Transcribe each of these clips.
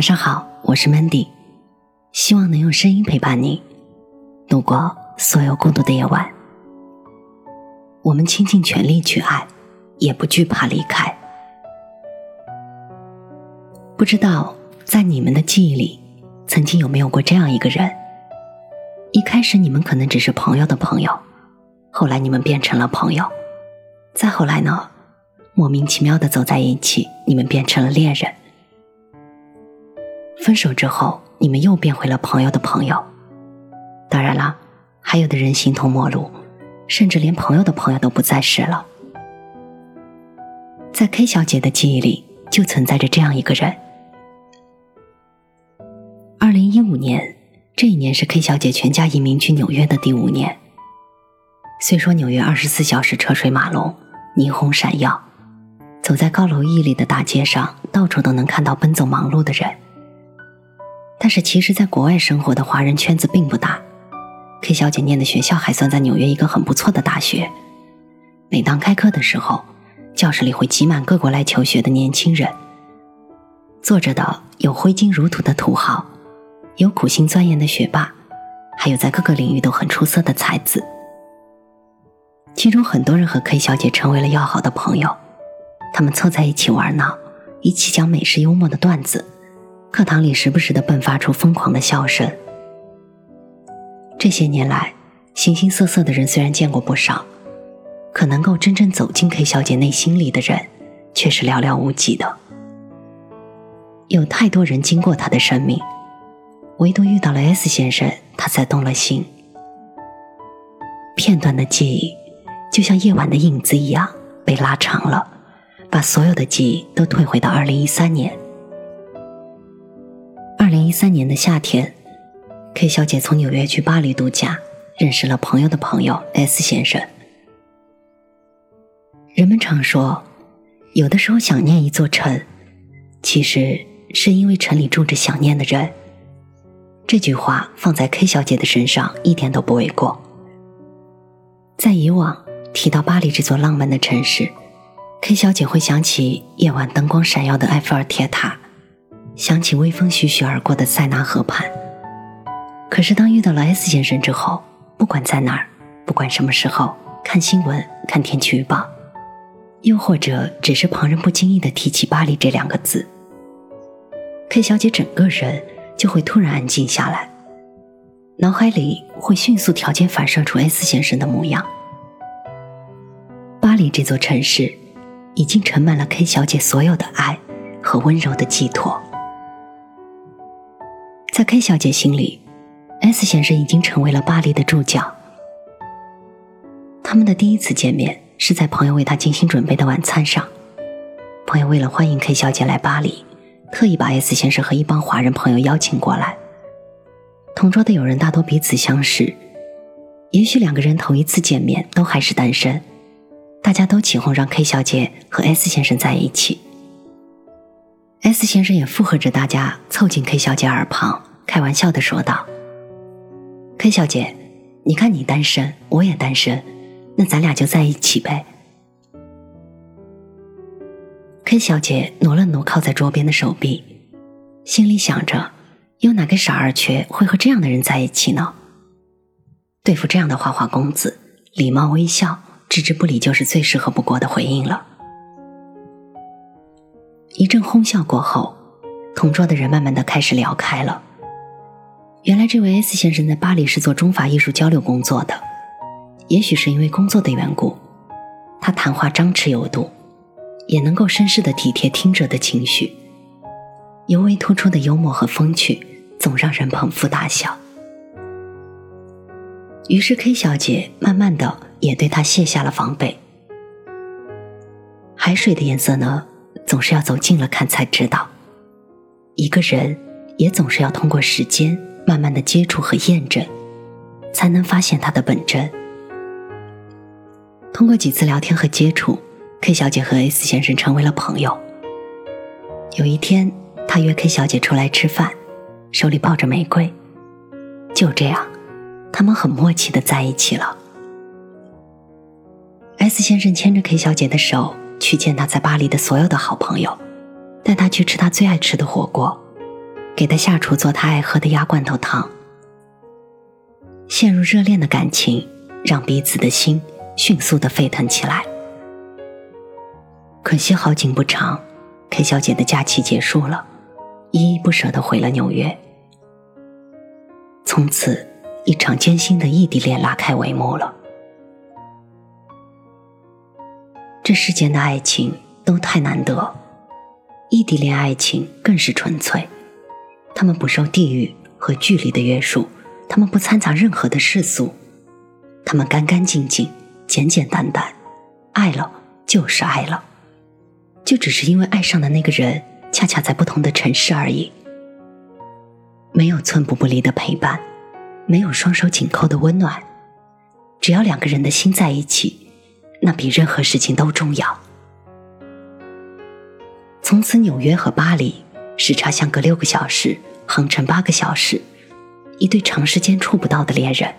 晚上好，我是 Mandy，希望能用声音陪伴你度过所有孤独的夜晚。我们倾尽全力去爱，也不惧怕离开。不知道在你们的记忆里，曾经有没有过这样一个人？一开始你们可能只是朋友的朋友，后来你们变成了朋友，再后来呢？莫名其妙的走在一起，你们变成了恋人。分手之后，你们又变回了朋友的朋友。当然了，还有的人形同陌路，甚至连朋友的朋友都不再是了。在 K 小姐的记忆里，就存在着这样一个人。二零一五年，这一年是 K 小姐全家移民去纽约的第五年。虽说纽约二十四小时车水马龙，霓虹闪耀。走在高楼屹立的大街上，到处都能看到奔走忙碌的人。但是，其实，在国外生活的华人圈子并不大。K 小姐念的学校还算在纽约一个很不错的大学。每当开课的时候，教室里会挤满各国来求学的年轻人。坐着的有挥金如土的土豪，有苦心钻研的学霸，还有在各个领域都很出色的才子。其中，很多人和 K 小姐成为了要好的朋友。他们凑在一起玩闹，一起讲美式幽默的段子，课堂里时不时的迸发出疯狂的笑声。这些年来，形形色色的人虽然见过不少，可能够真正走进 K 小姐内心里的人，却是寥寥无几的。有太多人经过她的生命，唯独遇到了 S 先生，她才动了心。片段的记忆，就像夜晚的影子一样，被拉长了。把所有的记忆都退回到二零一三年。零一三年的夏天，K 小姐从纽约去巴黎度假，认识了朋友的朋友 S 先生。人们常说，有的时候想念一座城，其实是因为城里住着想念的人。这句话放在 K 小姐的身上一点都不为过。在以往提到巴黎这座浪漫的城市。K 小姐会想起夜晚灯光闪耀的埃菲尔铁塔，想起微风徐徐而过的塞纳河畔。可是当遇到了 S 先生之后，不管在哪儿，不管什么时候，看新闻、看天气预报，又或者只是旁人不经意的提起巴黎这两个字，K 小姐整个人就会突然安静下来，脑海里会迅速条件反射出 S 先生的模样。巴黎这座城市。已经盛满了 K 小姐所有的爱和温柔的寄托，在 K 小姐心里，S 先生已经成为了巴黎的助教。他们的第一次见面是在朋友为他精心准备的晚餐上，朋友为了欢迎 K 小姐来巴黎，特意把 S 先生和一帮华人朋友邀请过来。同桌的友人大多彼此相识，也许两个人头一次见面都还是单身。大家都起哄让 K 小姐和 S 先生在一起，S 先生也附和着大家凑近 K 小姐耳旁，开玩笑的说道：“K 小姐，你看你单身，我也单身，那咱俩就在一起呗。”K 小姐挪了挪靠在桌边的手臂，心里想着：有哪个傻二缺会和这样的人在一起呢？对付这样的花花公子，礼貌微笑。置之不理就是最适合不过的回应了。一阵哄笑过后，同桌的人慢慢的开始聊开了。原来这位 S 先生在巴黎是做中法艺术交流工作的，也许是因为工作的缘故，他谈话张弛有度，也能够绅士的体贴听者的情绪，尤为突出的幽默和风趣，总让人捧腹大笑。于是 K 小姐慢慢的。也对他卸下了防备。海水的颜色呢，总是要走近了看才知道；一个人也总是要通过时间慢慢的接触和验证，才能发现他的本真。通过几次聊天和接触，K 小姐和 S 先生成为了朋友。有一天，他约 K 小姐出来吃饭，手里抱着玫瑰。就这样，他们很默契的在一起了。S 先生牵着 K 小姐的手去见他在巴黎的所有的好朋友，带她去吃他最爱吃的火锅。给他下厨做他爱喝的鸭罐头汤。陷入热恋的感情，让彼此的心迅速的沸腾起来。可惜好景不长，K 小姐的假期结束了，依依不舍的回了纽约。从此，一场艰辛的异地恋拉开帷幕了。这世间的爱情都太难得，异地恋爱情更是纯粹。他们不受地域和距离的约束，他们不掺杂任何的世俗，他们干干净净、简简单单，爱了就是爱了，就只是因为爱上的那个人恰恰在不同的城市而已。没有寸步不离的陪伴，没有双手紧扣的温暖，只要两个人的心在一起。那比任何事情都重要。从此，纽约和巴黎时差相隔六个小时，横陈八个小时，一对长时间触不到的恋人。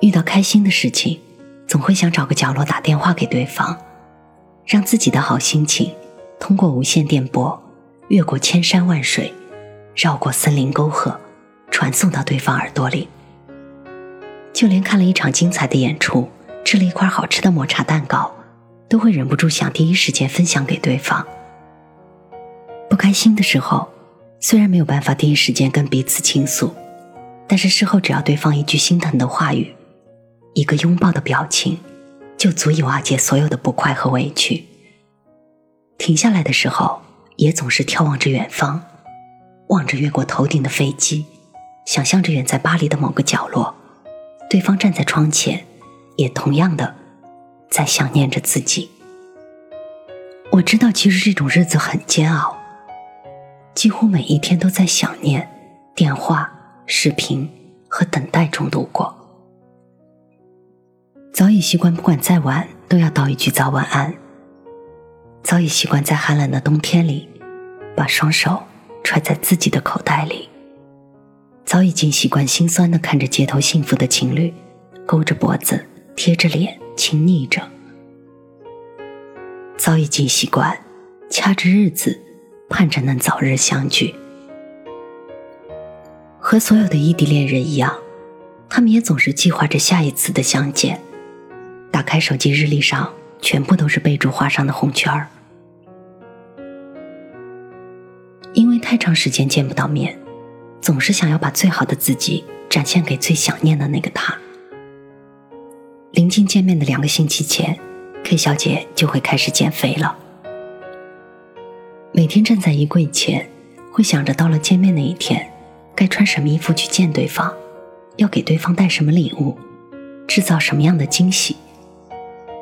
遇到开心的事情，总会想找个角落打电话给对方，让自己的好心情通过无线电波，越过千山万水，绕过森林沟壑，传送到对方耳朵里。就连看了一场精彩的演出。吃了一块好吃的抹茶蛋糕，都会忍不住想第一时间分享给对方。不开心的时候，虽然没有办法第一时间跟彼此倾诉，但是事后只要对方一句心疼的话语，一个拥抱的表情，就足以瓦解所有的不快和委屈。停下来的时候，也总是眺望着远方，望着越过头顶的飞机，想象着远在巴黎的某个角落，对方站在窗前。也同样的，在想念着自己。我知道，其实这种日子很煎熬，几乎每一天都在想念、电话、视频和等待中度过。早已习惯，不管再晚都要道一句早晚安。早已习惯，在寒冷的冬天里，把双手揣在自己的口袋里。早已经习惯，心酸的看着街头幸福的情侣，勾着脖子。贴着脸亲昵着，早已经习惯，掐着日子，盼着能早日相聚。和所有的异地恋人一样，他们也总是计划着下一次的相见。打开手机日历上，全部都是备注画上的红圈儿。因为太长时间见不到面，总是想要把最好的自己展现给最想念的那个他。近见面的两个星期前，K 小姐就会开始减肥了。每天站在衣柜前，会想着到了见面那一天，该穿什么衣服去见对方，要给对方带什么礼物，制造什么样的惊喜。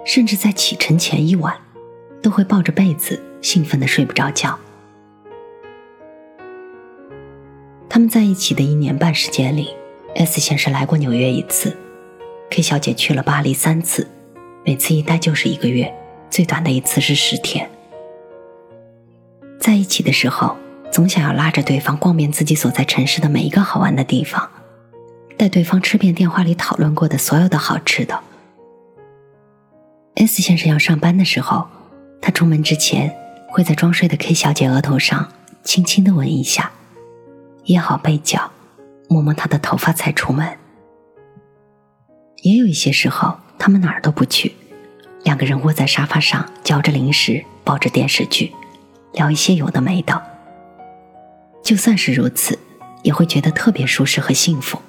甚至在启程前一晚，都会抱着被子兴奋的睡不着觉。他们在一起的一年半时间里，S 先生来过纽约一次。K 小姐去了巴黎三次，每次一待就是一个月，最短的一次是十天。在一起的时候，总想要拉着对方逛遍自己所在城市的每一个好玩的地方，带对方吃遍电话里讨论过的所有的好吃的。S 先生要上班的时候，他出门之前会在装睡的 K 小姐额头上轻轻的吻一下，掖好被角，摸摸她的头发才出门。也有一些时候，他们哪儿都不去，两个人窝在沙发上，嚼着零食，抱着电视剧，聊一些有的没的。就算是如此，也会觉得特别舒适和幸福。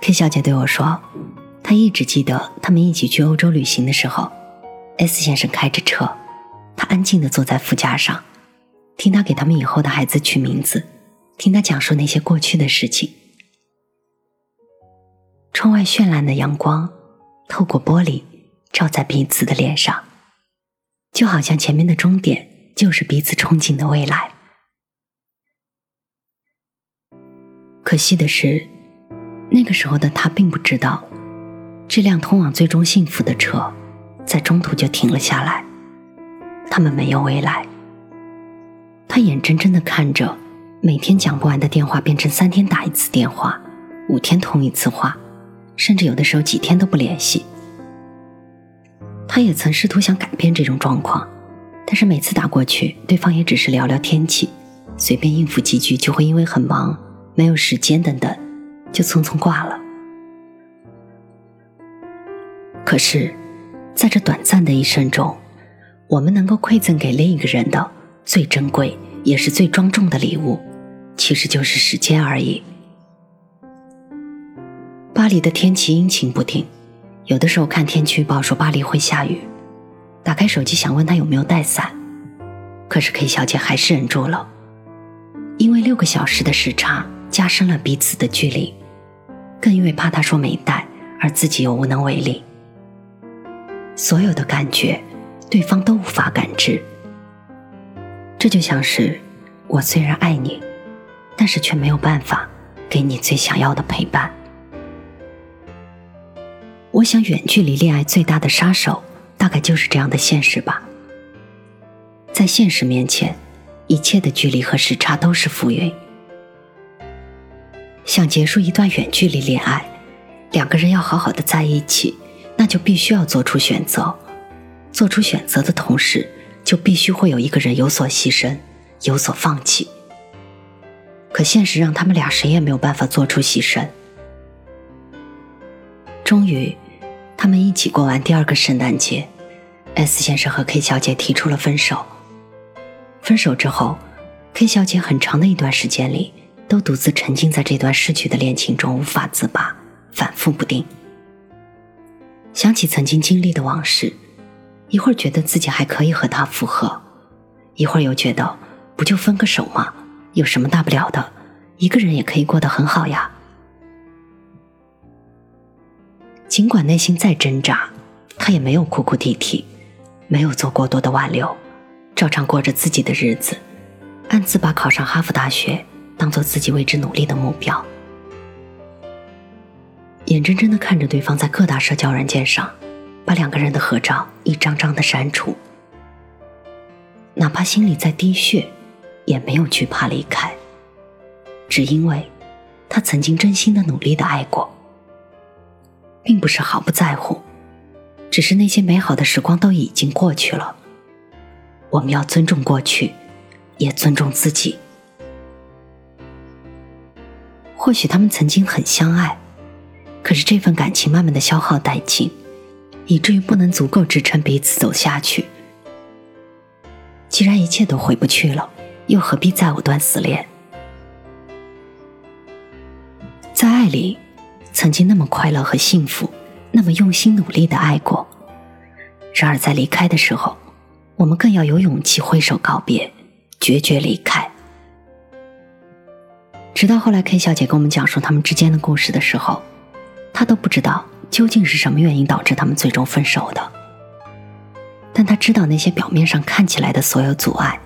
K 小姐对我说，她一直记得他们一起去欧洲旅行的时候，S 先生开着车，他安静的坐在副驾上，听他给他们以后的孩子取名字，听他讲述那些过去的事情。窗外绚烂的阳光透过玻璃照在彼此的脸上，就好像前面的终点就是彼此憧憬的未来。可惜的是，那个时候的他并不知道，这辆通往最终幸福的车在中途就停了下来。他们没有未来。他眼睁睁的看着每天讲不完的电话变成三天打一次电话，五天通一次话。甚至有的时候几天都不联系。他也曾试图想改变这种状况，但是每次打过去，对方也只是聊聊天气，随便应付几句，就会因为很忙没有时间等等，就匆匆挂了。可是，在这短暂的一生中，我们能够馈赠给另一个人的最珍贵也是最庄重的礼物，其实就是时间而已。巴黎的天气阴晴不定，有的时候看天气预报说巴黎会下雨，打开手机想问他有没有带伞，可是 K 小姐还是忍住了，因为六个小时的时差加深了彼此的距离，更因为怕他说没带而自己又无能为力。所有的感觉，对方都无法感知。这就像是我虽然爱你，但是却没有办法给你最想要的陪伴。我想，远距离恋爱最大的杀手，大概就是这样的现实吧。在现实面前，一切的距离和时差都是浮云。想结束一段远距离恋爱，两个人要好好的在一起。那就必须要做出选择，做出选择的同时，就必须会有一个人有所牺牲，有所放弃。可现实让他们俩谁也没有办法做出牺牲。终于，他们一起过完第二个圣诞节，S 先生和 K 小姐提出了分手。分手之后，K 小姐很长的一段时间里都独自沉浸在这段逝去的恋情中，无法自拔，反复不定。想起曾经经历的往事，一会儿觉得自己还可以和他复合，一会儿又觉得不就分个手吗？有什么大不了的？一个人也可以过得很好呀。尽管内心再挣扎，他也没有哭哭啼啼，没有做过多的挽留，照常过着自己的日子，暗自把考上哈佛大学当做自己为之努力的目标。眼睁睁的看着对方在各大社交软件上，把两个人的合照一张张的删除，哪怕心里在滴血，也没有惧怕离开，只因为，他曾经真心的努力的爱过，并不是毫不在乎，只是那些美好的时光都已经过去了，我们要尊重过去，也尊重自己。或许他们曾经很相爱。可是这份感情慢慢的消耗殆尽，以至于不能足够支撑彼此走下去。既然一切都回不去了，又何必再藕断丝连？在爱里，曾经那么快乐和幸福，那么用心努力的爱过。然而在离开的时候，我们更要有勇气挥手告别，决绝离开。直到后来，K 小姐跟我们讲述他们之间的故事的时候。他都不知道究竟是什么原因导致他们最终分手的，但他知道那些表面上看起来的所有阻碍，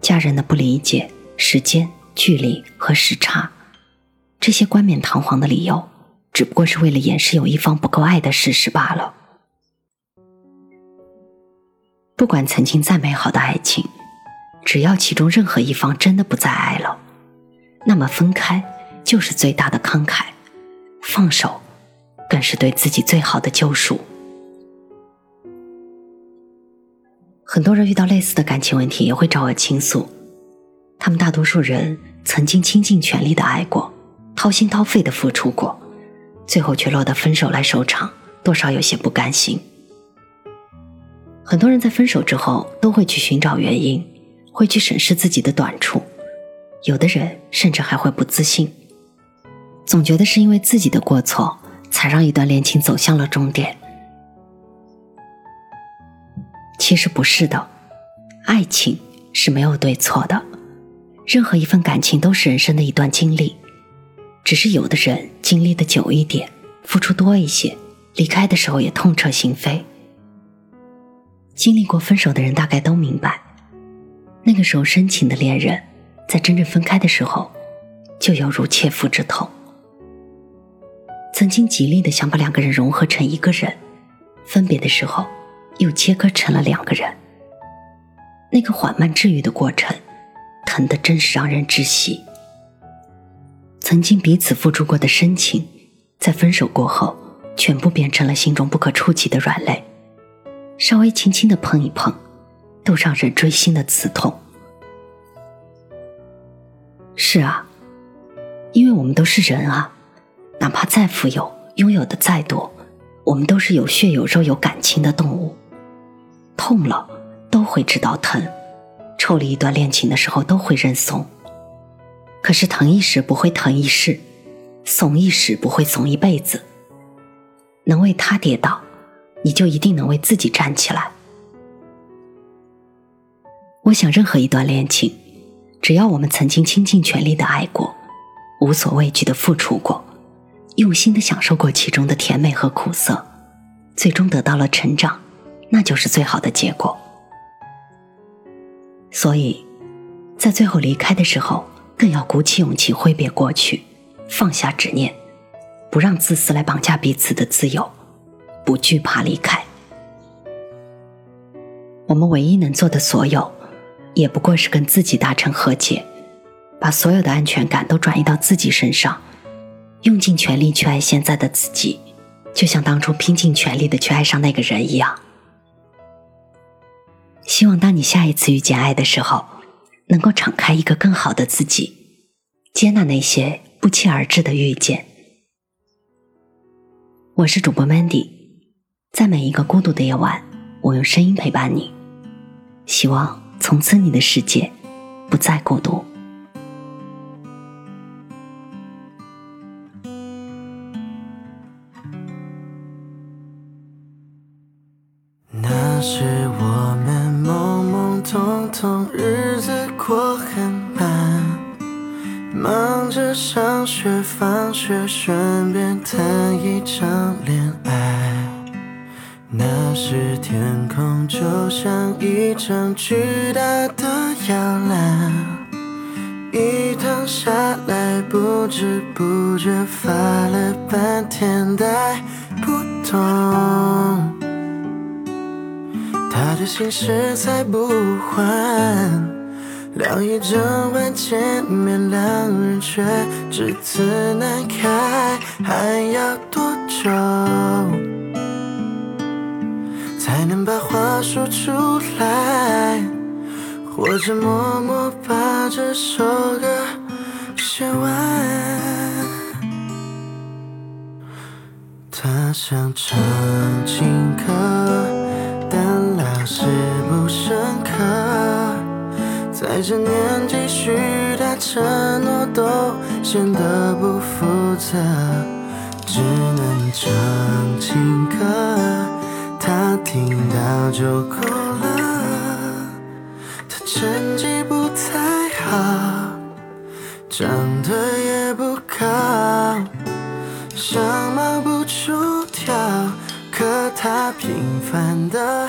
家人的不理解、时间、距离和时差，这些冠冕堂皇的理由，只不过是为了掩饰有一方不够爱的事实罢了。不管曾经再美好的爱情，只要其中任何一方真的不再爱了，那么分开就是最大的慷慨，放手。更是对自己最好的救赎。很多人遇到类似的感情问题，也会找我倾诉。他们大多数人曾经倾尽全力的爱过，掏心掏肺的付出过，最后却落得分手来收场，多少有些不甘心。很多人在分手之后，都会去寻找原因，会去审视自己的短处，有的人甚至还会不自信，总觉得是因为自己的过错。才让一段恋情走向了终点。其实不是的，爱情是没有对错的，任何一份感情都是人生的一段经历，只是有的人经历的久一点，付出多一些，离开的时候也痛彻心扉。经历过分手的人大概都明白，那个时候深情的恋人，在真正分开的时候，就犹如切肤之痛。曾经极力的想把两个人融合成一个人，分别的时候又切割成了两个人。那个缓慢治愈的过程，疼的真是让人窒息。曾经彼此付出过的深情，在分手过后，全部变成了心中不可触及的软肋。稍微轻轻的碰一碰，都让人锥心的刺痛。是啊，因为我们都是人啊，哪怕再富有，拥有的再多，我们都是有血有肉有感情的动物。痛了都会知道疼，抽离一段恋情的时候都会认怂。可是疼一时不会疼一世，怂一时不会怂一辈子。能为他跌倒，你就一定能为自己站起来。我想，任何一段恋情，只要我们曾经倾尽全力的爱过，无所畏惧的付出过，用心的享受过其中的甜美和苦涩，最终得到了成长，那就是最好的结果。所以，在最后离开的时候，更要鼓起勇气挥别过去，放下执念，不让自私来绑架彼此的自由，不惧怕离开。我们唯一能做的所有。也不过是跟自己达成和解，把所有的安全感都转移到自己身上，用尽全力去爱现在的自己，就像当初拼尽全力的去爱上那个人一样。希望当你下一次遇见爱的时候，能够敞开一个更好的自己，接纳那些不期而至的遇见。我是主播 Mandy，在每一个孤独的夜晚，我用声音陪伴你，希望。从此，你的世界不再孤独。巨大的摇篮，一躺下来不知不觉发了半天呆不动。他的心事才不还，聊一整晚见面，两人却只字难开，还要多久？才能把话说出来，或者默默把这首歌写完。他想唱情歌，但老师不深刻。在这年纪许的承诺都显得不负责，只能唱情歌。听到就够了。他成绩不太好，长得也不高，相貌不出挑，可他平凡的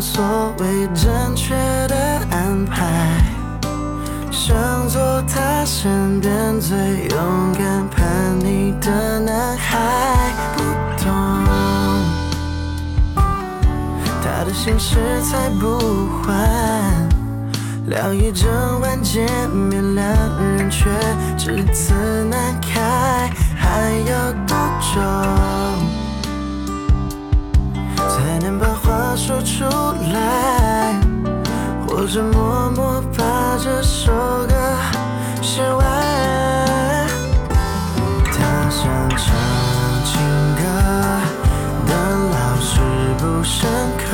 所谓正确的安排，想做他身边最勇敢叛逆的男孩，不懂他的心事才不还。聊一整晚见面，两人却只字难开，还要多久才能把说出来？或者默默把这首歌写完？他想唱情歌，但老师不深刻，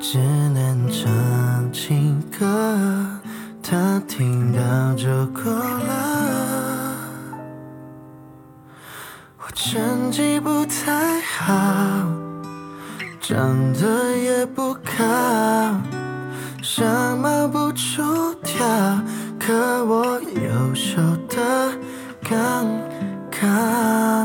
只能唱情歌，他听到就够了。我成绩不太好，长得也不高，相貌不出挑，可我优秀的刚刚好。